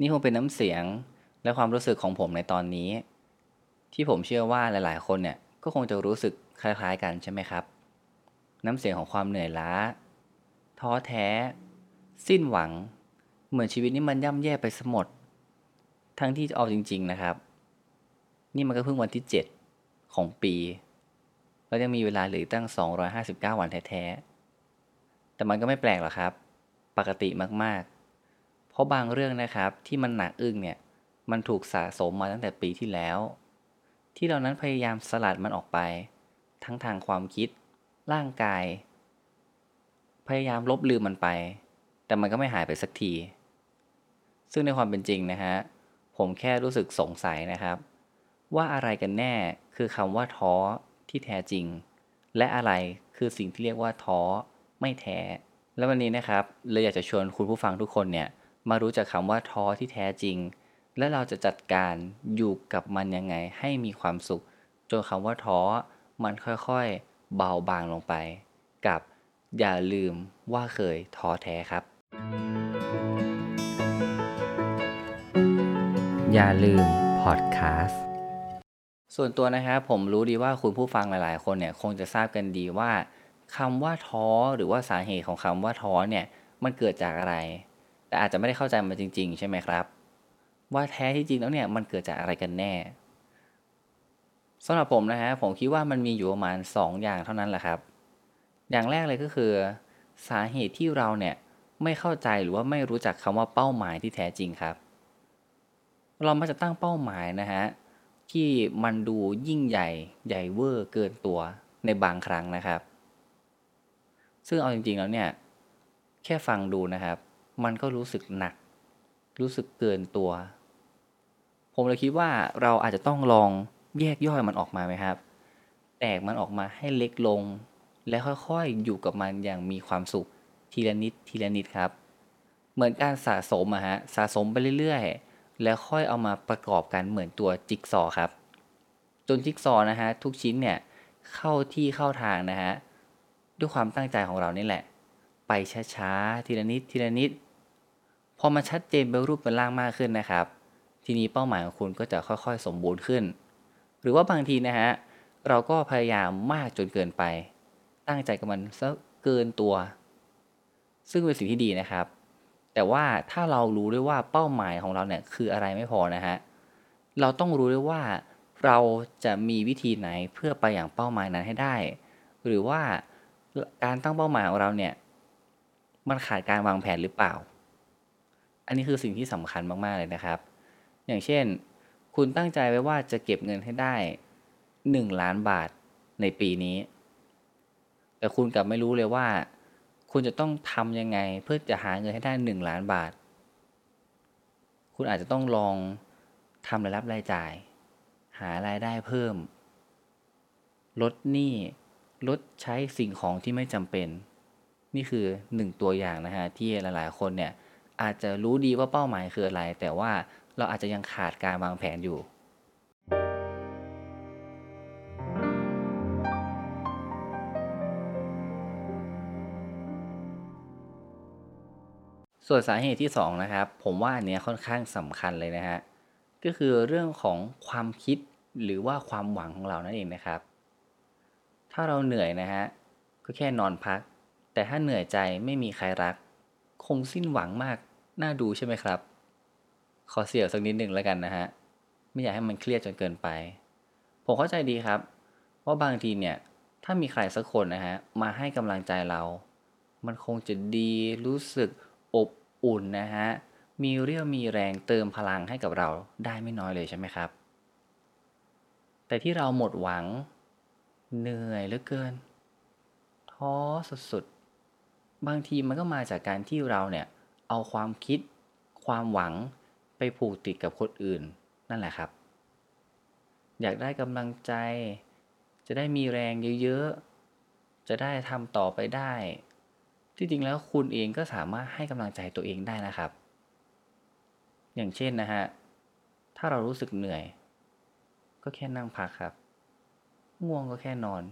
นี่คงเป็นน้ำเสียงและความรู้สึกของผมในตอนนี้ ที่ผมเชื่อว่าหลาย ๆ คนเนี่ยก็คงจะรู้สึกคล้าย ๆ กันใช่ไหมครับ น้ำเสียงของความเหนื่อยล้า ท้อแท้ สิ้นหวัง เหมือนชีวิตนี้มันย่ำแย่ไปสมด ทั้งที่เอาจริง ๆ นะครับ นี่มันก็เพิ่งวันที่ 7 ของปีแล้วยังมีเวลาเหลืออกตั้ง 259 วันแท้ๆแต่มันก็ไม่แปลกหรอกครับ ปกติมากๆ เพราะบางเรื่องนะครับที่มันหนักอึ้งเนี่ย มันถูกสะสมมาตั้งแต่ปีที่แล้ว ที่เรานั้นพยายามสลัดมันออกไป ทั้งทางความคิด ร่างกาย พยายามลบลืมมันไป แต่มันก็ไม่หายไปสักที ซึ่งในความเป็นจริงนะฮะ ผมแค่รู้สึกสงสัยนะครับ ว่าอะไรกันแน่คือคำว่าท้อที่แท้จริง และอะไรคือสิ่งที่เรียกว่าท้อไม่แท้ แล้ววันนี้นะครับเลยอยากจะชวนคุณผู้ฟังทุกคนเนี่ยมารู้จักคำว่าท้อที่แท้จริง และเราจะจัดการอยู่กับมันยังไงให้มีความสุข จนคำว่าท้อมันค่อยๆ เบาบางลงไป กับอย่าลืมว่าเคยท้อแท้ครับ อย่าลืมพอดแคสต์ส่วนตัวนะครับผมรู้ดีว่าคุณผู้ฟังหลายๆ คนเนี่ยคงจะทราบกันดีว่า คำว่าท้อหรือว่าสาเหตุของคำว่าท้อเนี่ยมันเกิดจากอะไร แต่อาจจะไม่ได้เข้าใจมันจริง ๆ ใช่ไหมครับ ว่าแท้ที่จริงแล้วเนี่ยมันเกิดจากอะไรกันแน่สำหรับผมนะฮะผมคิดว่ามันมีอยู่ประมาณ 2 อย่างเท่านั้นแหละครับ อย่างแรกเลยก็คือ สาเหตุที่เราเนี่ยไม่เข้าใจหรือว่าไม่รู้จักคำว่าเป้าหมายที่แท้จริงครับ เรามักจะตั้งเป้าหมายนะฮะที่มันดูยิ่งใหญ่ใหญ่เวอร์เกินตัวในบางครั้งนะครับ ซึ่งเอาจริงๆแล้วเนี่ย แค่ฟังดูนะครับ มันก็รู้สึกหนัก รู้สึกเกินตัว ผมเลยคิดว่าเราอาจจะต้องลองแยกย่อยมันออกมาไหมครับ แตกมันออกมาให้เล็กลง และค่อยๆอยู่กับมันอย่างมีความสุขทีละนิดทีละนิดครับ เหมือนการสะสมอะฮะสะสมไปเรื่อยๆ แล้วค่อยเอามาประกอบกันเหมือนตัวจิ๊กซอครับ จนจิ๊กซอนะฮะทุกชิ้นเนี่ยเข้าที่เข้าทางนะฮะ ด้วยความตั้งใจของเรานี่แหละ ไปช้าๆทีละนิดทีละนิด พอมาชัดเจนเป็นรูปเป็นร่างมากขึ้นนะครับ ทีนี้เป้าหมายของคุณก็จะค่อยๆ สมบูรณ์ขึ้น หรือว่าบางทีนะฮะเราก็พยายามมากจนเกินไป ตั้งใจกับมันซะเกินตัว ซึ่งเป็นสิ่งที่ดีนะครับ แต่ว่าถ้าเรารู้ด้วยว่าเป้าหมายของเราเนี่ยคืออะไรไม่พอนะฮะเราต้องรู้ด้วยว่าเราจะมีวิธีไหนเพื่อไปอย่างเป้าหมายนั้นให้ได้ หรือว่า การตั้งเป้าหมายของเราเนี่ย มันขาดการวางแผนหรือเปล่า อันนี้คือสิ่งที่สำคัญมาก ๆ เลยนะครับ อย่างเช่น คุณตั้งใจไว้ว่าจะเก็บเงินให้ได้ 1 ล้านบาทในปีนี้ แต่คุณกลับไม่รู้เลยว่า คุณจะต้องทำยังไงเพื่อจะหาเงินให้ได้ 1 ล้านบาท คุณอาจจะต้องลองทำรายรับรายจ่าย หารายได้เพิ่ม ลดหนี้ ลดใช้สิ่งของที่ไม่จำเป็น นี่คือหนึ่งตัวอย่างนะฮะที่หลาย ๆ คนเนี่ยอาจจะรู้ดีว่าเป้าหมายคืออะไร แต่ว่าเราอาจจะยังขาดการวางแผนอยู่ ส่วนสาเหตุที่สองนะครับผมว่าอันเนี้ยค่อนข้างสำคัญเลยนะฮะก็คือเรื่องของความคิดหรือว่าความหวังของเรานั่นเองนะครับ ถ้าเราเหนื่อยนะฮะ ก็แค่นอนพัก แต่ถ้าเหนื่อยใจไม่มีใครรัก คงสิ้นหวังมาก น่าดูใช่ไหมครับ ขอเสียวสักนิดหนึ่งแล้วกันนะฮะ ไม่อยากให้มันเครียดจนเกินไป ผมเข้าใจดีครับ ว่าบางทีเนี่ย ถ้ามีใครสักคนนะฮะ มาให้กำลังใจเรา มันคงจะดีรู้สึกอบอุ่นนะฮะ มีเรี่ยวมีแรงเติมพลังให้กับเราได้ไม่น้อยเลยใช่ไหมครับ แต่ที่เราหมดหวัง เหนื่อยเหลือเกิน ท้อสุดๆ บางทีมันก็มาจากการที่เราเนี่ย เอาความคิด ความหวังไปผูกติดกับคนอื่น นั่นแหละครับ อยากได้กำลังใจ จะได้มีแรงเยอะๆ จะได้ทำต่อไปได้ ที่จริงแล้วคุณเองก็สามารถให้กำลังใจตัวเองได้นะครับ อย่างเช่นนะฮะ ถ้าเรารู้สึกเหนื่อย ก็แค่นั่งพักครับ ง่วงก็แค่นอน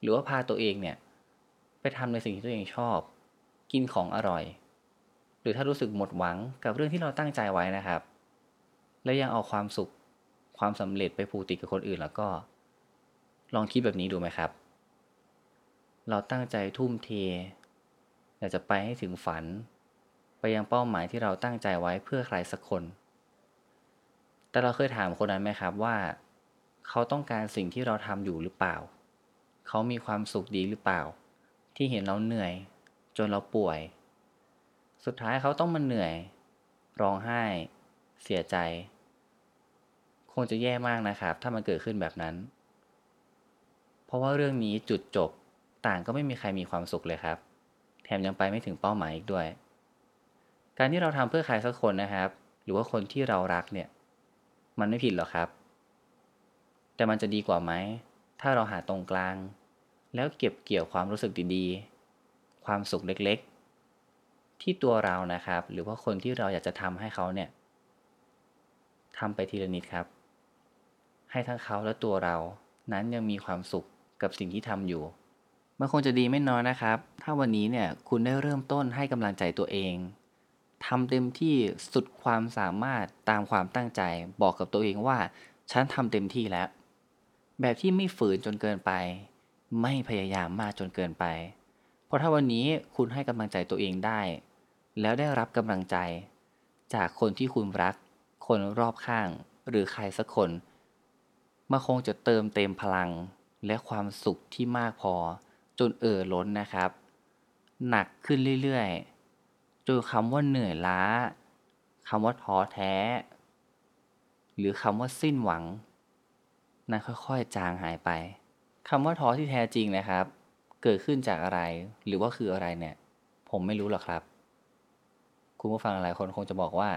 หรือว่าพาตัวเองเนี่ย ไปทำในสิ่งที่ตัวเองชอบ กินของอร่อย หรือถ้ารู้สึกหมดหวังกับเรื่องที่เราตั้งใจไว้นะครับ และยังเอาความสุขความสำเร็จไปผูกติดกับคนอื่นแล้วก็ ลองคิดแบบนี้ดูไหมครับ เราตั้งใจทุ่มเทอยากจะไปให้ถึงฝัน ไปยังเป้าหมายที่เราตั้งใจไว้เพื่อใครสักคน แต่เราเคยถามคนนั้นไหมครับว่า เขาต้องการสิ่งที่เราทำอยู่หรือเปล่า เขามีความสุขดีหรือเปล่า ที่เห็นเราเหนื่อย จนเราป่วย สุดท้ายเขาต้องมาเหนื่อย ร้องไห้ เสียใจ คงจะแย่มากนะครับ ถ้ามันเกิดขึ้นแบบนั้น เพราะว่าเรื่องนี้จุดจบต่างก็ไม่มีใครมีความสุขเลยครับ แถมยังไปไม่ถึงเป้าหมายอีกด้วย การที่เราทำเพื่อใครสักคนนะครับ หรือว่าคนที่เรารักเนี่ย มันไม่ผิดหรอกครับ แต่มันจะดีกว่าไหม ถ้าเราหาตรงกลาง แล้วเก็บเกี่ยวความรู้สึกดีๆ ความสุขเล็กๆ ที่ตัวเรานะครับ หรือว่าคนที่เราอยากจะทำให้เขาเนี่ยทำไปทีละนิดครับ ให้ทั้งเขาและตัวเรานั้นยังมีความสุขกับสิ่งที่ทำอยู่ มันคงจะดีไม่น้อยนะครับ ถ้าวันนี้เนี่ยคุณได้เริ่มต้นให้กำลังใจตัวเองทำเต็มที่สุดความสามารถตามความตั้งใจ บอกกับตัวเองว่า ฉันทำเต็มที่แล้ว แบบที่ไม่ฝืนจนเกินไป ไม่พยายามมากจนเกินไป เพราะถ้าวันนี้คุณให้กำลังใจตัวเองได้ แล้วได้รับกำลังใจ จากคนที่คุณรัก คนรอบข้าง หรือใครสักคนมันคงจะเติมเต็มพลังและความสุขที่มากพอ จนเอ่อล้นนะครับ หนักขึ้นเรื่อยๆจนคำว่าเหนื่อยล้าคำว่าท้อแท้ หรือคำว่าสิ้นหวัง นั้นค่อยๆ จางหายไปคำว่าท้อที่แท้จริงนะครับ เกิดขึ้นจากอะไรหรือว่าคืออะไรเนี่ย ผมไม่รู้หรอกครับ คุณผู้ฟังหลายคนคงจะบอกว่า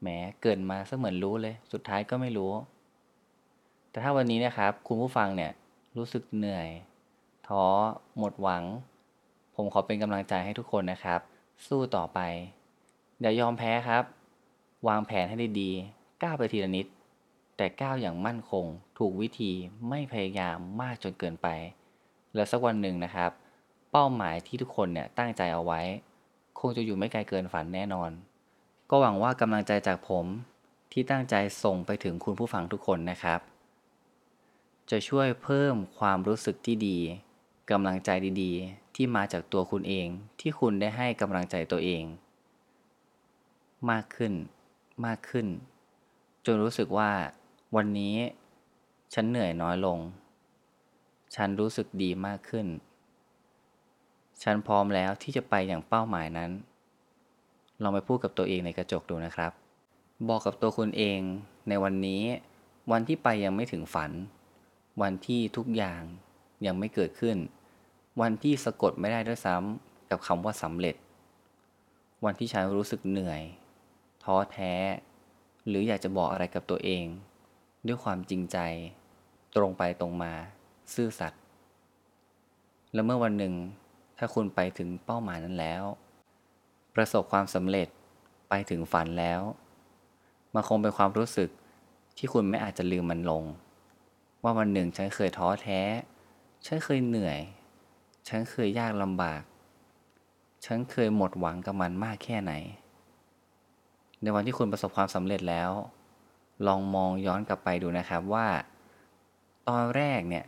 แหมเกินมาเสมือนรู้เลย สุดท้ายก็ไม่รู้ แต่ถ้าวันนี้นะครับ คุณผู้ฟังเนี่ยรู้สึกเหนื่อย ท้อหมดหวัง ผมขอเป็นกำลังใจให้ทุกคนนะครับ สู้ต่อไปอย่ายอมแพ้ครับ วางแผนให้ด้ดีก้าวไปทีละนิด แต่ก้าวอย่างมั่นคง ถูกวิธีไม่พยายามมากจนเกินไป แล้วสักวันหนึ่งนะครับ เป้าหมายที่ทุกคนเนี่ยตั้งใจเอาไว้ คงจะอยู่ไม่ไกลเกินฝันแน่นอน ก็หวังว่ากำลังใจจากผมที่ตั้งใจส่งไปถึงคุณผู้ฟังทุกคนนะครับ จะช่วยเพิ่มความรู้สึกที่ดีกำลังใจดีๆ ที่มาจากตัวคุณเองที่คุณได้ให้กำลังใจตัวเอง มากขึ้น มากขึ้น จนรู้สึกว่า วันนี้ฉันเหนื่อยน้อยลง ฉันรู้สึกดีมากขึ้น ฉันพร้อมแล้วที่จะไปอย่างเป้าหมายนั้น ลองไปพูดกับตัวเองในกระจกดูนะครับ บอกกับตัวคุณเองในวันนี้ วันที่ไปยังไม่ถึงฝัน วันที่ทุกอย่างยังไม่เกิดขึ้น วันที่สะกดไม่ได้ด้วยซ้ำกับคำว่าสำเร็จ วันที่ฉันรู้สึกเหนื่อย ท้อแท้ หรืออยากจะบอกอะไรกับตัวเอง ด้วยความจริงใจ ตรงไปตรงมา ซื่อสัตย์และเมื่อวันหนึ่ง ถ้าคุณไปถึงเป้าหมายนั้นแล้ว ประสบความสำเร็จไปถึงฝันแล้วมันคงเป็นความรู้สึกที่คุณไม่อาจจะลืมมันลง ว่าวันหนึ่งฉันเคยท้อแท้ ฉันเคยเหนื่อย ฉันเคยยากลำบาก ฉันเคยหมดหวังกับมันมากแค่ไหน ในวันที่คุณประสบความสำเร็จแล้ว ลองมองย้อนกลับไปดูนะครับว่า ตอนแรกเนี่ย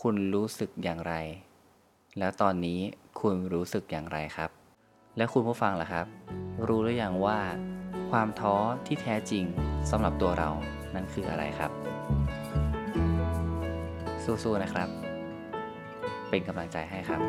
คุณรู้สึกอย่างไร แล้วตอนนี้คุณรู้สึกอย่างไรครับ และคุณผู้ฟังล่ะครับ รู้หรือยังว่า ความท้อที่แท้จริงสำหรับตัวเรานั้นคืออะไรครับ สู้ๆนะครับ เป็นกำลังใจให้ครับ